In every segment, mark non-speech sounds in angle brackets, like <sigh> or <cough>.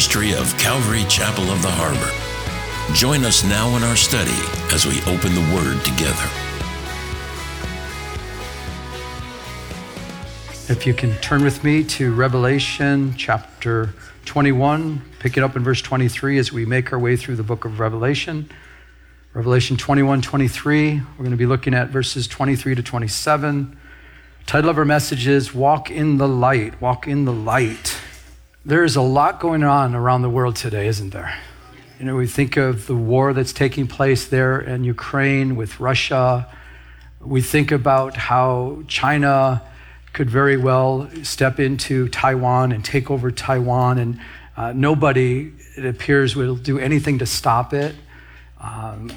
ministry of Calvary Chapel of the Harbor. Join us now in our study as we open the Word together. If you can turn with me to Revelation chapter 21, pick it up in verse 23 as we make our way through the book of Revelation. Revelation 21, 23. We're going to be looking at verses 23 to 27. Title of our message is Walk in the Light. Walk in the Light. There's a lot going on around the world today, isn't there? You know, we think of the war that's taking place there in Ukraine with Russia. We think about how China could very well step into Taiwan and take over Taiwan, and uh, nobody, it appears, will do anything to stop it. Um,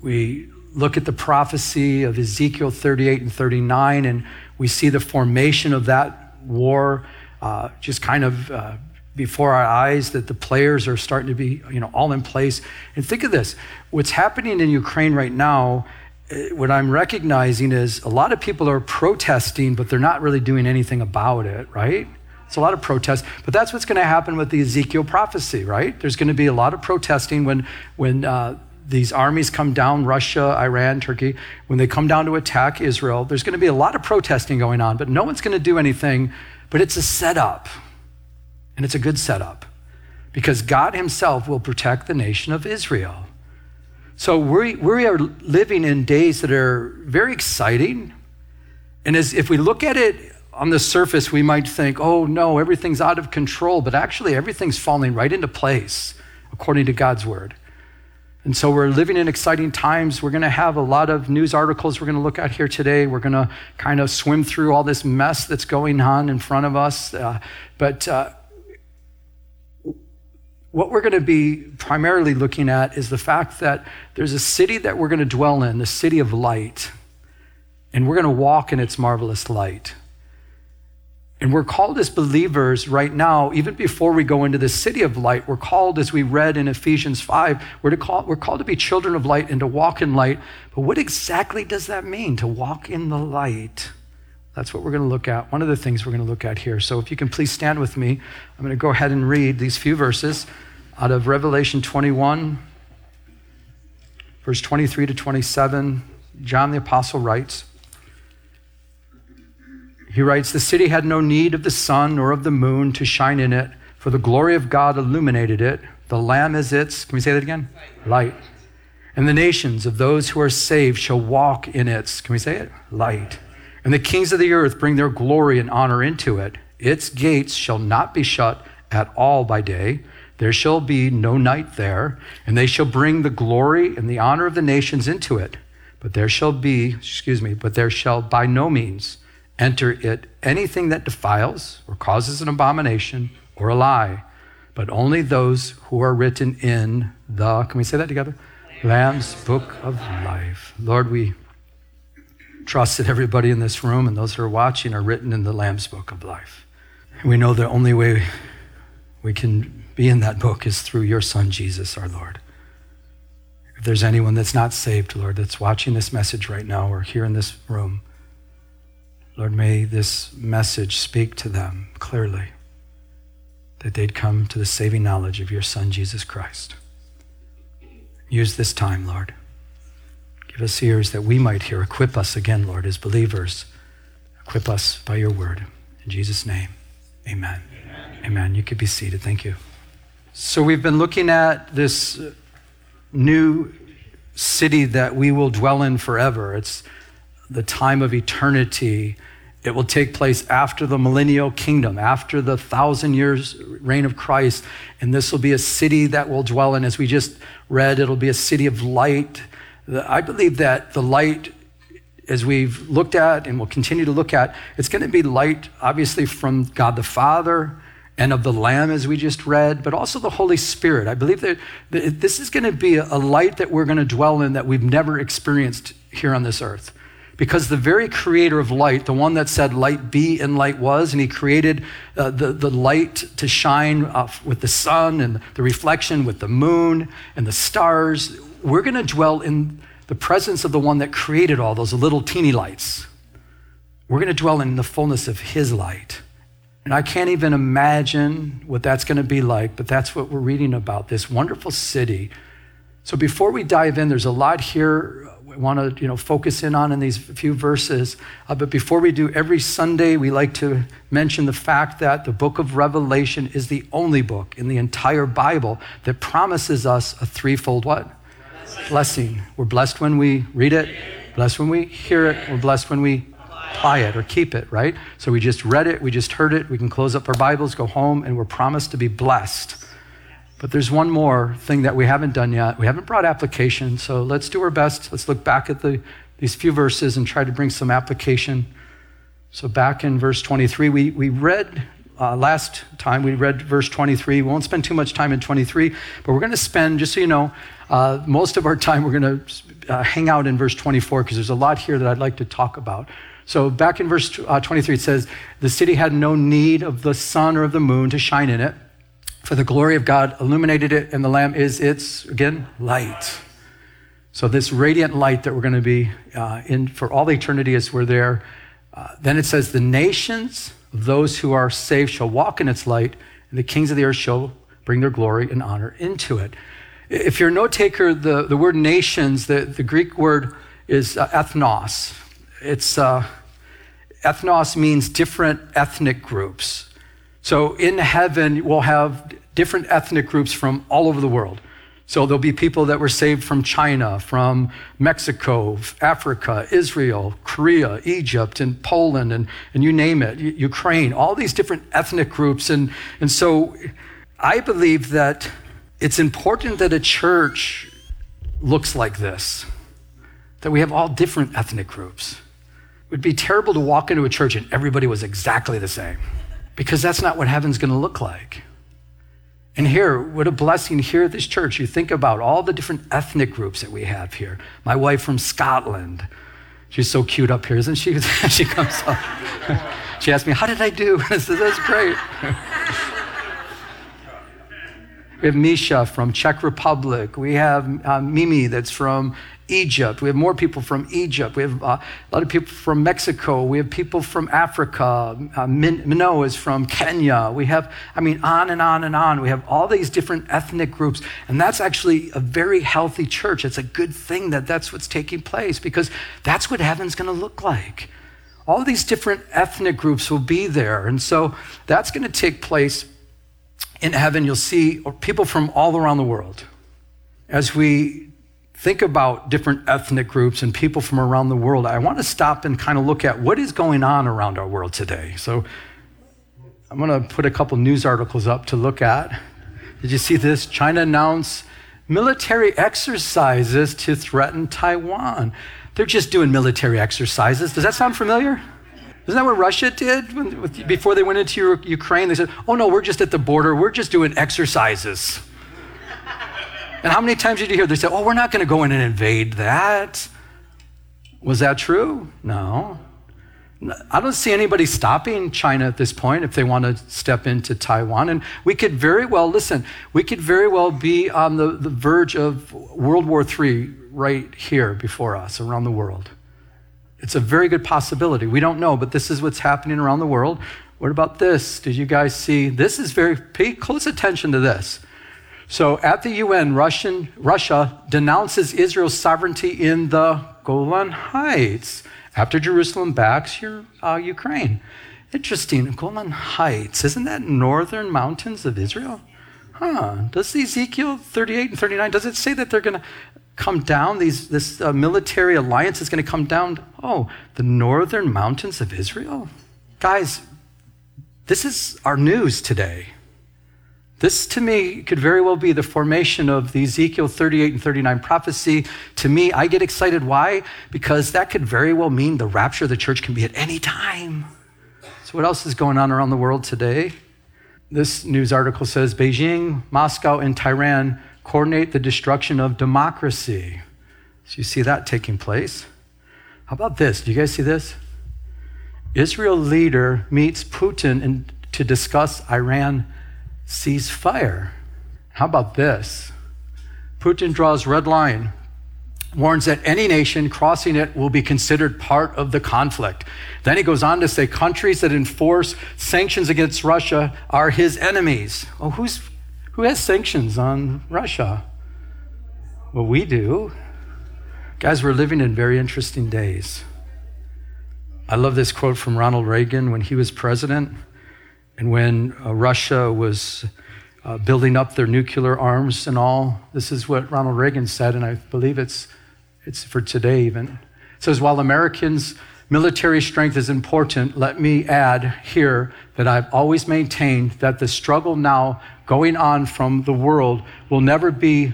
we look at the prophecy of Ezekiel 38 and 39, and we see the formation of that war uh, just kind of uh, before our eyes that the players are starting to be you know all in place. And think of this. What's happening in ukraine right now eh, what i'm recognizing is a lot of people are protesting but they're not really doing anything about it right? It's a lot of protest but that's what's going to happen with the ezekiel prophecy right? There's going to be a lot of protesting when when uh, these armies come down Russia, Iran, Turkey. When they come down to attack Israel, there's going to be a lot of protesting going on, but no one's going to do anything. But it's a setup, and it's a good setup because God Himself will protect the nation of Israel. So we, we are living in days that are very exciting. And as, if we look at it on the surface, we might think, oh no, everything's out of control. But actually, everything's falling right into place according to God's word. And so we're living in exciting times. We're going to have a lot of news articles we're going to look at here today. We're going to kind of swim through all this mess that's going on in front of us. Uh, but uh, what we're going to be primarily looking at is the fact that there's a city that we're going to dwell in, the city of light. And we're going to walk in its marvelous light. And we're called as believers right now, even before we go into the city of light, we're called, as we read in Ephesians 5, we're, to call, we're called to be children of light and to walk in light. But what exactly does that mean, to walk in the light? That's what we're going to look at. One of the things we're going to look at here. So if you can please stand with me, I'm going to go ahead and read these few verses out of Revelation 21, verse 23 to 27. John the Apostle writes, he writes, The city had no need of the sun or of the moon to shine in it, for the glory of God illuminated it. The Lamb is its, can we say that again? Light. And the nations of those who are saved shall walk in its, can we say it? Light. And the kings of the earth bring their glory and honor into it. Its gates shall not be shut at all by day. There shall be no night there, and they shall bring the glory and the honor of the nations into it. But there shall be, excuse me, but there shall by no means enter it anything that defiles or causes an abomination or a lie, but only those who are written in the, can we say that together? Lamb's book of life. Lord, we trust that everybody in this room and those who are watching are written in the Lamb's book of life. we know the only way we can be in that book is through your Son, Jesus, our Lord. If there's anyone that's not saved, Lord, that's watching this message right now or here in this room, Lord, may this message speak to them clearly that they'd come to the saving knowledge of your Son, Jesus Christ. Use this time, Lord. Give us ears that we might hear. Equip us again, Lord, as believers. Equip us by your word. In Jesus' name, amen. Amen. amen. You could be seated. Thank you. So, we've been looking at this uh, new city that we will dwell in forever. It's the time of eternity it will take place after the millennial kingdom, after the thousand years reign of Christ. And this will be a city that we'll dwell in. As we just read, it'll be a city of light. I believe that the light, as we've looked at and will continue to look at, it's going to be light, obviously, from God the Father and of the Lamb, as we just read, but also the Holy Spirit. I believe that this is going to be a light that we're going to dwell in that we've never experienced here on this earth. Because the very creator of light, the one that said, Light be and light was, and he created uh, the, the light to shine with the sun and the reflection with the moon and the stars, we're going to dwell in the presence of the one that created all those little teeny lights. We're going to dwell in the fullness of his light And I can't even imagine what that's going to be like, but that's what we're reading about this wonderful city. So before we dive in, there's a lot here we want to you know, focus in on in these few verses. Uh, but before we do, every Sunday we like to mention the fact that the book of Revelation is the only book in the entire Bible that promises us a threefold what? Blessing. We're blessed when we read it, blessed when we hear it, we're blessed when we apply it or keep it, right? So we just read it, we just heard it, we can close up our Bibles, go home, and we're promised to be blessed. But there's one more thing that we haven't done yet. We haven't brought application, so let's do our best. Let's look back at the, these few verses and try to bring some application. So, back in verse 23, we, we read uh, last time, we read verse 23. We won't spend too much time in 23, but we're going to spend, just so you know, uh, most of our time we're going to uh, hang out in verse 24 because there's a lot here that I'd like to talk about. So back in verse uh, 23, it says, The city had no need of the sun or of the moon to shine in it, for the glory of God illuminated it, and the Lamb is its, again, light. So this radiant light that we're going to be uh, in for all eternity as we're there. Uh, then it says, The nations of those who are saved shall walk in its light, and the kings of the earth shall bring their glory and honor into it. If you're a note taker, the, the word nations, the, the Greek word is uh, ethnos. It's uh, ethnos means different ethnic groups. So in heaven, we'll have different ethnic groups from all over the world. So there'll be people that were saved from China, from Mexico, Africa, Israel, Korea, Egypt, and Poland, and, and you name it, Ukraine, all these different ethnic groups. And, and so I believe that it's important that a church looks like this, that we have all different ethnic groups. It would be terrible to walk into a church and everybody was exactly the same because that's not what heaven's going to look like. And here, what a blessing here at this church. You think about all the different ethnic groups that we have here. My wife from Scotland. She's so cute up here, isn't she? <laughs> she comes up. she asked me, How did I do? <laughs> I said, That's great. We have Misha from Czech Republic. We have uh, Mimi that's from Egypt. We have more people from Egypt. We have uh, a lot of people from Mexico. We have people from Africa. Uh, is from Kenya. We have, I mean, on and on and on. We have all these different ethnic groups. And that's actually a very healthy church. It's a good thing that that's what's taking place because that's what heaven's going to look like. All these different ethnic groups will be there. And so that's going to take place in heaven. You'll see people from all around the world. As we think about different ethnic groups and people from around the world, I want to stop and kind of look at what is going on around our world today. So I'm going to put a couple news articles up to look at. Did you see this? China announced military exercises to threaten Taiwan. They're just doing military exercises. Does that sound familiar? Isn't that what Russia did when, with, before they went into Ukraine? They said, oh no, we're just at the border, we're just doing exercises. <laughs> And how many times did you hear they say, oh, we're not going to go in and invade that? Was that true? No. I don't see anybody stopping China at this point if they want to step into Taiwan. And we could very well, listen, we could very well be on the, the verge of World War III right here before us around the world. It's a very good possibility. We don't know, but this is what's happening around the world. What about this? Did you guys see? This is very, pay close attention to this. So at the UN, Russian, Russia denounces Israel's sovereignty in the Golan Heights after Jerusalem backs your, uh, Ukraine. Interesting. Golan Heights, isn't that northern mountains of Israel? Huh. Does Ezekiel 38 and 39, does it say that they're going to come down? These, this uh, military alliance is going to come down? Oh, the northern mountains of Israel? Guys, this is our news today. This, to me, could very well be the formation of the Ezekiel 38 and 39 prophecy. To me, I get excited. Why? Because that could very well mean the rapture of the church can be at any time. So, what else is going on around the world today? This news article says Beijing, Moscow, and Tehran coordinate the destruction of democracy. So, you see that taking place. How about this? Do you guys see this? Israel leader meets Putin in, to discuss Iran cease fire. How about this? Putin draws red line warns that any nation crossing it will be considered part of the conflict. Then he goes on to say countries that enforce sanctions against Russia are his enemies. Well, who's, who has sanctions on Russia? Well, we do. Guys, we're living in very interesting days. I love this quote from Ronald Reagan when he was president and when uh, Russia was uh, building up their nuclear arms and all. This is what Ronald Reagan said, and I believe it's it's for today, even. It says, While Americans' military strength is important, let me add here that I've always maintained that the struggle now going on from the world will never be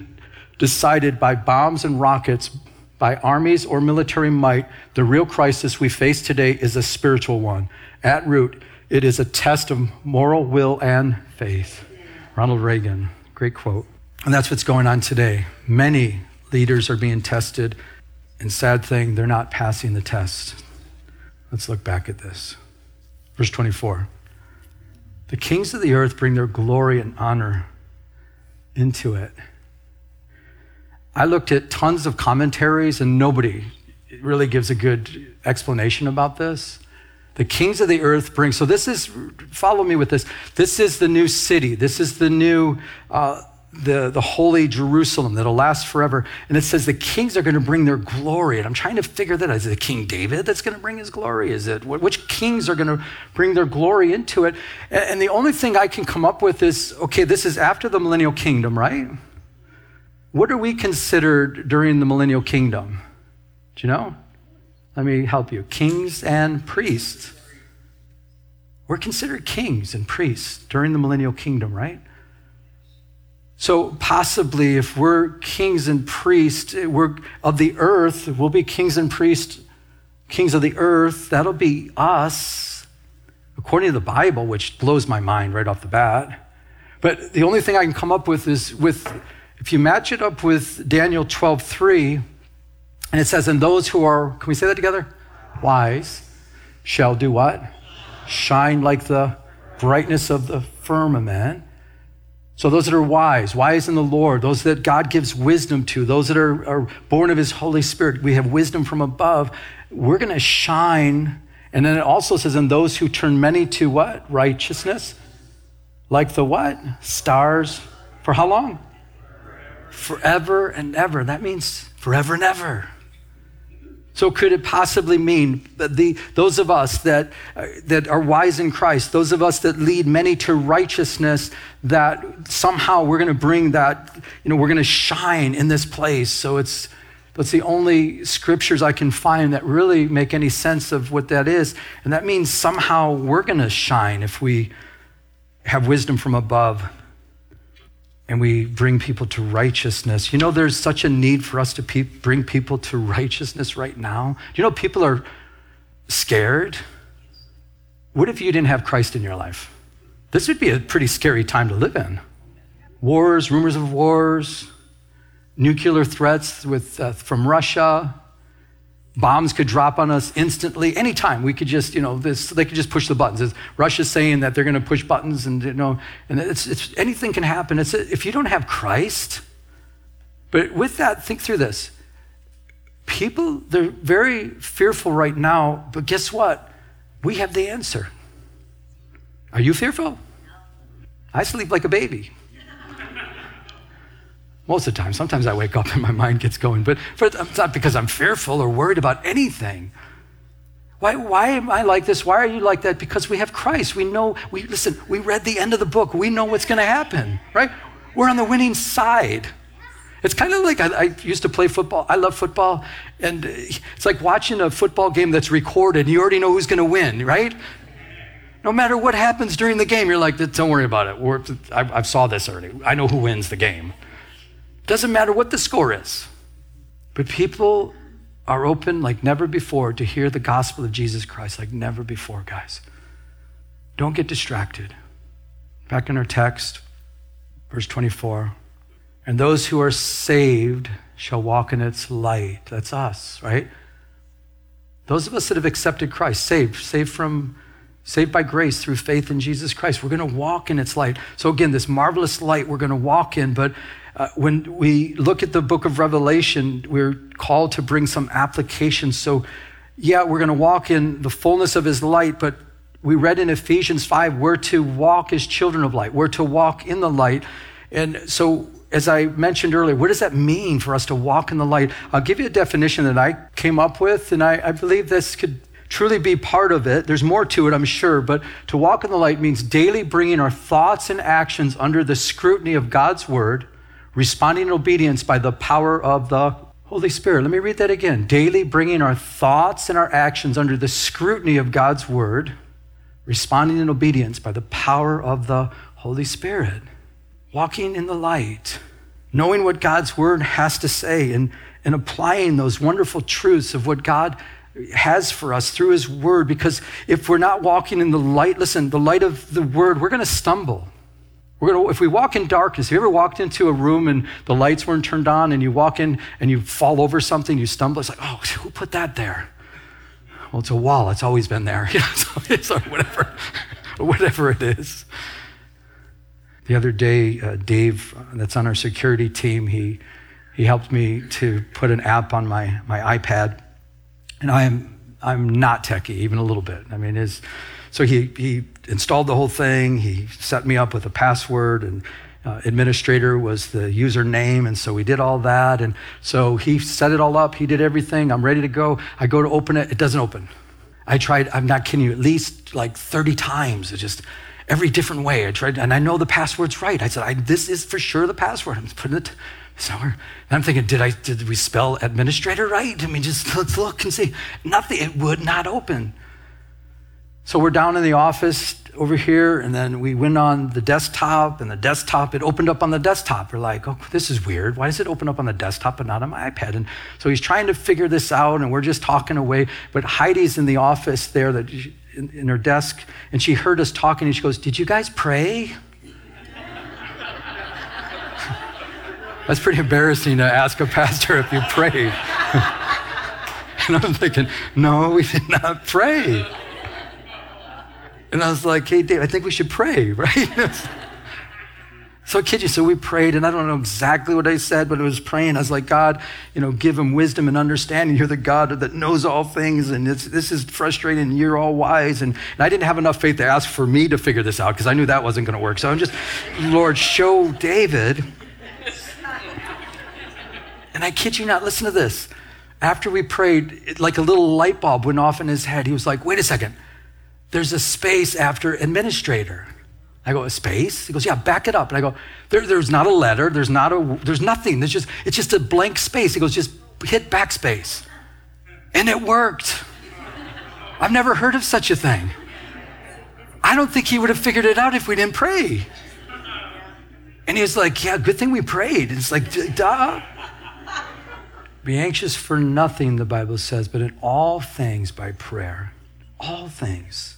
decided by bombs and rockets, by armies or military might. The real crisis we face today is a spiritual one. At root, it is a test of moral will and faith. Ronald Reagan, great quote. And that's what's going on today. Many leaders are being tested, and sad thing, they're not passing the test. Let's look back at this. Verse 24. The kings of the earth bring their glory and honor into it. I looked at tons of commentaries, and nobody really gives a good explanation about this. The kings of the earth bring, so this is, follow me with this. This is the new city. This is the new, uh, the, the holy Jerusalem that'll last forever. And it says the kings are going to bring their glory. And I'm trying to figure that out. Is it King David that's going to bring his glory? Is it which kings are going to bring their glory into it? And the only thing I can come up with is okay, this is after the millennial kingdom, right? What are we considered during the millennial kingdom? Do you know? Let me help you. Kings and priests. We're considered kings and priests during the millennial kingdom, right? So possibly, if we're kings and priests, we're of the earth, we'll be kings and priests, kings of the earth. That'll be us, according to the Bible, which blows my mind right off the bat. But the only thing I can come up with is with, if you match it up with Daniel 12, 3, and it says, and those who are, can we say that together? Wise shall do what? Shine like the brightness of the firmament. So, those that are wise, wise in the Lord, those that God gives wisdom to, those that are, are born of His Holy Spirit, we have wisdom from above, we're going to shine. And then it also says, and those who turn many to what? Righteousness. Like the what? Stars. For how long? Forever and ever. That means forever and ever. So, could it possibly mean that the, those of us that, uh, that are wise in Christ, those of us that lead many to righteousness, that somehow we're going to bring that, you know, we're going to shine in this place? So, it's, that's the only scriptures I can find that really make any sense of what that is. And that means somehow we're going to shine if we have wisdom from above and we bring people to righteousness. You know, there's such a need for us to pe- bring people to righteousness right now. You know, people are scared. What if you didn't have Christ in your life? This would be a pretty scary time to live in. Wars, rumors of wars, nuclear threats with, uh, from Russia, Bombs could drop on us instantly, anytime. We could just, you know, this, they could just push the buttons. Russia's saying that they're going to push buttons, and you know, and it's, it's anything can happen. It's if you don't have Christ. But with that, think through this. People, they're very fearful right now, but guess what? We have the answer. Are you fearful? I sleep like a baby. Most of the time. Sometimes I wake up and my mind gets going, but it's not because I'm fearful or worried about anything. Why, why am I like this? Why are you like that? Because we have Christ. We know, we listen, we read the end of the book. We know what's going to happen, right? We're on the winning side. It's kind of like I, I, used to play football. I love football. And it's like watching a football game that's recorded. You already know who's going to win, right? No matter what happens during the game, you're like, don't worry about it. I, I saw this already. I know who wins the game. Doesn't matter what the score is. But people are open like never before to hear the gospel of Jesus Christ, like never before, guys. Don't get distracted. Back in our text, verse 24. And those who are saved shall walk in its light. That's us, right? Those of us that have accepted Christ, saved, saved from saved by grace through faith in Jesus Christ. We're going to walk in its light. So again, this marvelous light we're going to walk in, but uh, when we look at the book of Revelation, we're called to bring some application. So, yeah, we're going to walk in the fullness of his light, but we read in Ephesians 5, we're to walk as children of light. We're to walk in the light. And so, as I mentioned earlier, what does that mean for us to walk in the light? I'll give you a definition that I came up with, and I, I believe this could truly be part of it. There's more to it, I'm sure, but to walk in the light means daily bringing our thoughts and actions under the scrutiny of God's word, responding in obedience by the power of the Holy Spirit. Let me read that again. Daily bringing our thoughts and our actions under the scrutiny of God's word, responding in obedience by the power of the Holy Spirit. Walking in the light, knowing what God's word has to say, and, and applying those wonderful truths of what God has for us through his word because if we're not walking in the light listen the light of the word we're going to stumble we're to if we walk in darkness have you ever walked into a room and the lights weren't turned on and you walk in and you fall over something you stumble it's like oh who put that there? Well it's a wall it's always been there <laughs> you know, it's, or whatever <laughs> whatever it is. The other day uh, dave uh, that's on our security team he he helped me to put an app on my my ipad. And I am I'm not techie, even a little bit. I mean, his, so he, he installed the whole thing. He set me up with a password, and uh, administrator was the username. And so we did all that. And so he set it all up. He did everything. I'm ready to go. I go to open it. It doesn't open. I tried, I'm not kidding you, at least like 30 times. It just, every different way. I tried, and I know the password's right. I said, I, this is for sure the password. I'm putting it somewhere. And I'm thinking, did I did we spell administrator right? I mean, just let's look and see. Nothing. It would not open. So we're down in the office over here, and then we went on the desktop, and the desktop, it opened up on the desktop. We're like, oh, this is weird. Why does it open up on the desktop but not on my iPad? And so he's trying to figure this out, and we're just talking away. But Heidi's in the office there that in, in her desk, and she heard us talking, and she goes, Did you guys pray? <laughs> That's pretty embarrassing to ask a pastor if you prayed. <laughs> and I'm thinking, no, we did not pray. And I was like, hey, Dave, I think we should pray, <laughs> right? so I kid you, so we prayed, and I don't know exactly what I said, but it was praying. I was like, God, you know, give him wisdom and understanding. You're the God that knows all things, and this is frustrating, and you're all wise. And, and I didn't have enough faith to ask for me to figure this out because I knew that wasn't going to work. So I'm just, Lord, show David and I kid you not, listen to this. After we prayed, like a little light bulb went off in his head. He was like, wait a second, there's a space after administrator. I go, a space? He goes, yeah, back it up. And I go, there, there's not a letter, there's not a, there's nothing. There's just, it's just a blank space. He goes, just hit backspace. And it worked. I've never heard of such a thing. I don't think he would have figured it out if we didn't pray. And he was like, yeah, good thing we prayed. It's like, duh. Be anxious for nothing, the Bible says, but in all things by prayer. All things.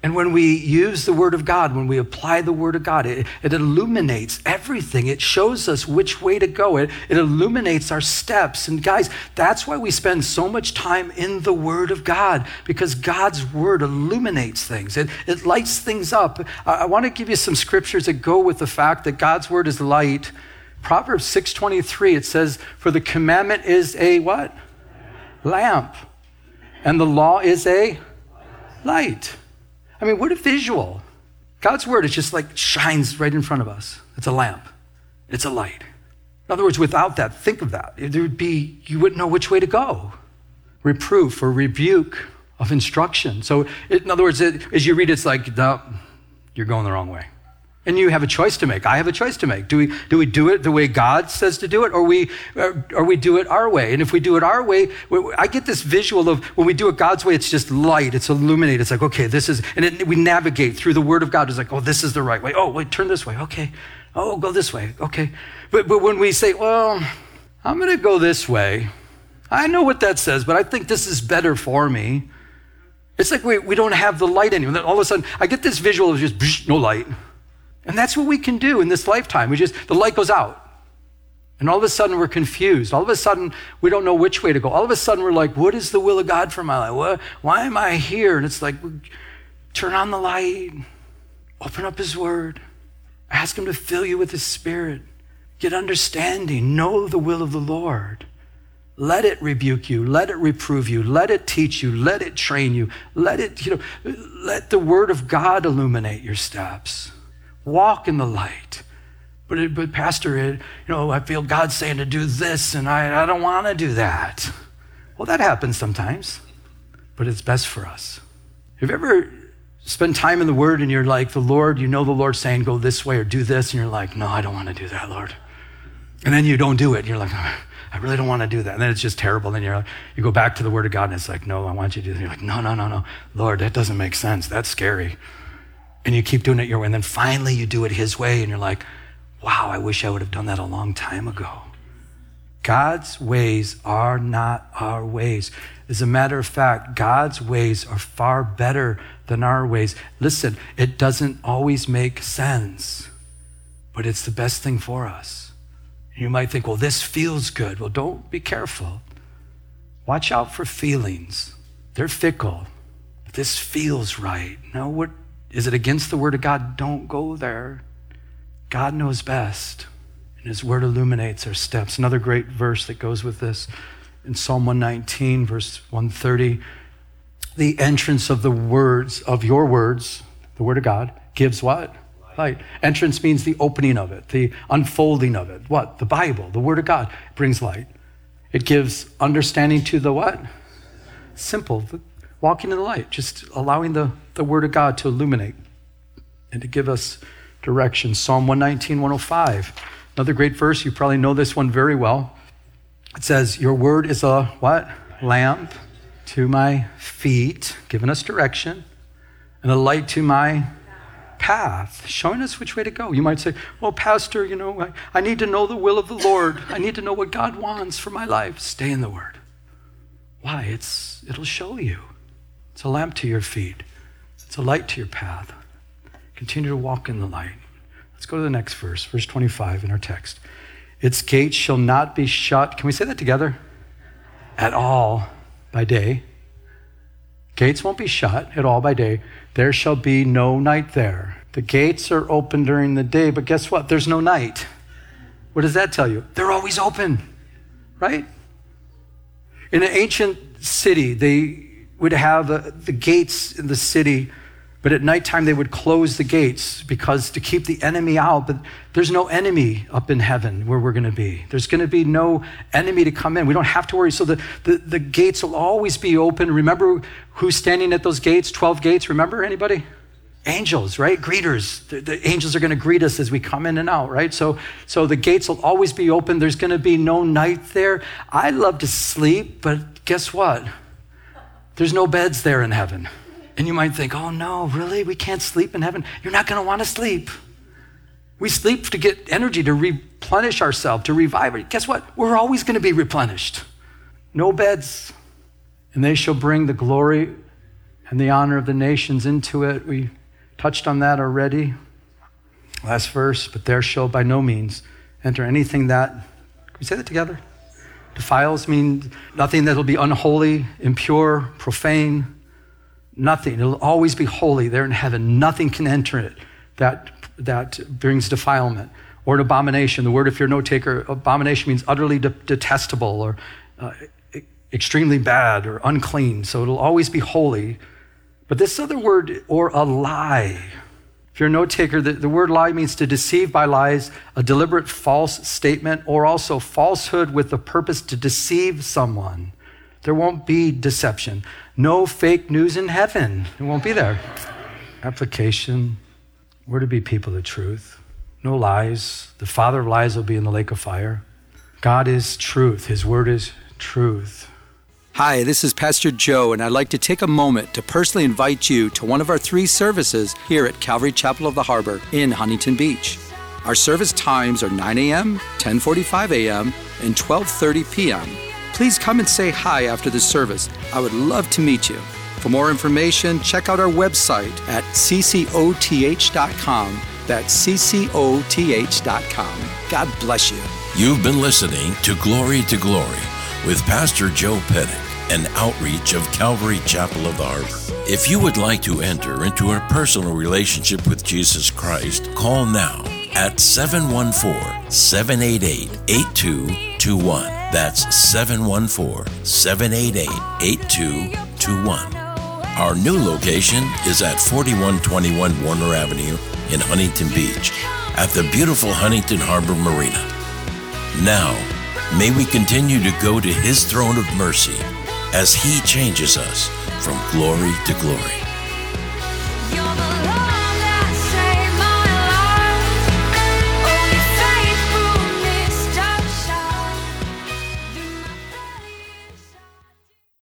And when we use the Word of God, when we apply the Word of God, it, it illuminates everything. It shows us which way to go. It, it illuminates our steps. And guys, that's why we spend so much time in the Word of God, because God's Word illuminates things. It, it lights things up. I, I want to give you some scriptures that go with the fact that God's Word is light Proverbs 6:23 it says for the commandment is a what? Lamp. And the law is a light. I mean, what a visual. God's word is just like shines right in front of us. It's a lamp. It's a light. In other words, without that, think of that. There would be you wouldn't know which way to go. Reproof or rebuke of instruction. So, in other words, it, as you read, it's like, no, you're going the wrong way. And you have a choice to make. I have a choice to make. Do we do, we do it the way God says to do it, or we, or, or we do it our way? And if we do it our way, I get this visual of when we do it God's way, it's just light, it's illuminated. It's like, okay, this is, and it, we navigate through the Word of God. It's like, oh, this is the right way. Oh, wait, turn this way. Okay. Oh, go this way. Okay. But, but when we say, well, I'm going to go this way, I know what that says, but I think this is better for me. It's like we, we don't have the light anymore. All of a sudden, I get this visual of just no light. And that's what we can do in this lifetime. We just, the light goes out. And all of a sudden we're confused. All of a sudden we don't know which way to go. All of a sudden we're like, what is the will of God for my life? What, why am I here? And it's like, turn on the light, open up His Word, ask Him to fill you with His Spirit. Get understanding. Know the will of the Lord. Let it rebuke you. Let it reprove you. Let it teach you. Let it train you. Let it, you know, let the word of God illuminate your steps. Walk in the light. But, it, but Pastor, it, you know, I feel God saying to do this and I, I don't want to do that. Well, that happens sometimes, but it's best for us. Have you ever spent time in the Word and you're like, the Lord, you know the Lord saying, go this way or do this, and you're like, no, I don't want to do that, Lord. And then you don't do it. And you're like, oh, I really don't want to do that. And then it's just terrible. Then you're like, you go back to the Word of God and it's like, no, I want you to do that. You're like, no, no, no, no. Lord, that doesn't make sense. That's scary. And you keep doing it your way. And then finally you do it His way and you're like, wow, I wish I would have done that a long time ago. God's ways are not our ways. As a matter of fact, God's ways are far better than our ways. Listen, it doesn't always make sense, but it's the best thing for us. You might think, well, this feels good. Well, don't be careful. Watch out for feelings. They're fickle. This feels right. No, what is it against the word of God? Don't go there. God knows best, and his word illuminates our steps. Another great verse that goes with this in Psalm 119, verse 130 the entrance of the words, of your words, the word of God, gives what? Light. Entrance means the opening of it, the unfolding of it. What? The Bible, the word of God brings light. It gives understanding to the what? Simple. Walking in the light, just allowing the, the word of God to illuminate and to give us direction. Psalm 119, 105. Another great verse. You probably know this one very well. It says, Your word is a what? Lamp to my feet, giving us direction, and a light to my path, showing us which way to go. You might say, Well, Pastor, you know, I, I need to know the will of the Lord. I need to know what God wants for my life. Stay in the Word. Why? It's, it'll show you. It's a lamp to your feet, it's a light to your path. Continue to walk in the light. Let's go to the next verse, verse 25 in our text. Its gates shall not be shut. Can we say that together? At all by day. Gates won't be shut at all by day. There shall be no night there. The gates are open during the day, but guess what? There's no night. What does that tell you? They're always open, right? In an ancient city, they would have the, the gates in the city but at nighttime, they would close the gates because to keep the enemy out. But there's no enemy up in heaven where we're going to be. There's going to be no enemy to come in. We don't have to worry. So the, the, the gates will always be open. Remember who's standing at those gates? 12 gates. Remember anybody? Angels, right? Greeters. The, the angels are going to greet us as we come in and out, right? So, so the gates will always be open. There's going to be no night there. I love to sleep, but guess what? There's no beds there in heaven. And you might think, oh no, really? We can't sleep in heaven. You're not going to want to sleep. We sleep to get energy, to replenish ourselves, to revive it. Guess what? We're always going to be replenished. No beds. And they shall bring the glory and the honor of the nations into it. We touched on that already. Last verse, but there shall by no means enter anything that, can we say that together? Defiles mean nothing that'll be unholy, impure, profane Nothing. It'll always be holy there in heaven. Nothing can enter it that, that brings defilement or an abomination. The word, if you're a note taker, abomination means utterly de- detestable or uh, extremely bad or unclean. So it'll always be holy. But this other word, or a lie, if you're a note taker, the, the word lie means to deceive by lies, a deliberate false statement, or also falsehood with the purpose to deceive someone. There won't be deception. No fake news in heaven. It won't be there. Application we're to be people of truth. No lies. The father of lies will be in the lake of fire. God is truth, His word is truth. Hi, this is Pastor Joe, and I'd like to take a moment to personally invite you to one of our three services here at Calvary Chapel of the Harbor in Huntington Beach. Our service times are 9 a.m., 10:45 a.m., and 12:30 p.m please come and say hi after the service. I would love to meet you. For more information, check out our website at ccoth.com. That's ccoth.com. God bless you. You've been listening to Glory to Glory with Pastor Joe Pettit, an outreach of Calvary Chapel of the Harbor. If you would like to enter into a personal relationship with Jesus Christ, call now at 714 788 8221. That's 714 788 8221. Our new location is at 4121 Warner Avenue in Huntington Beach at the beautiful Huntington Harbor Marina. Now, may we continue to go to His throne of mercy as He changes us from glory to glory.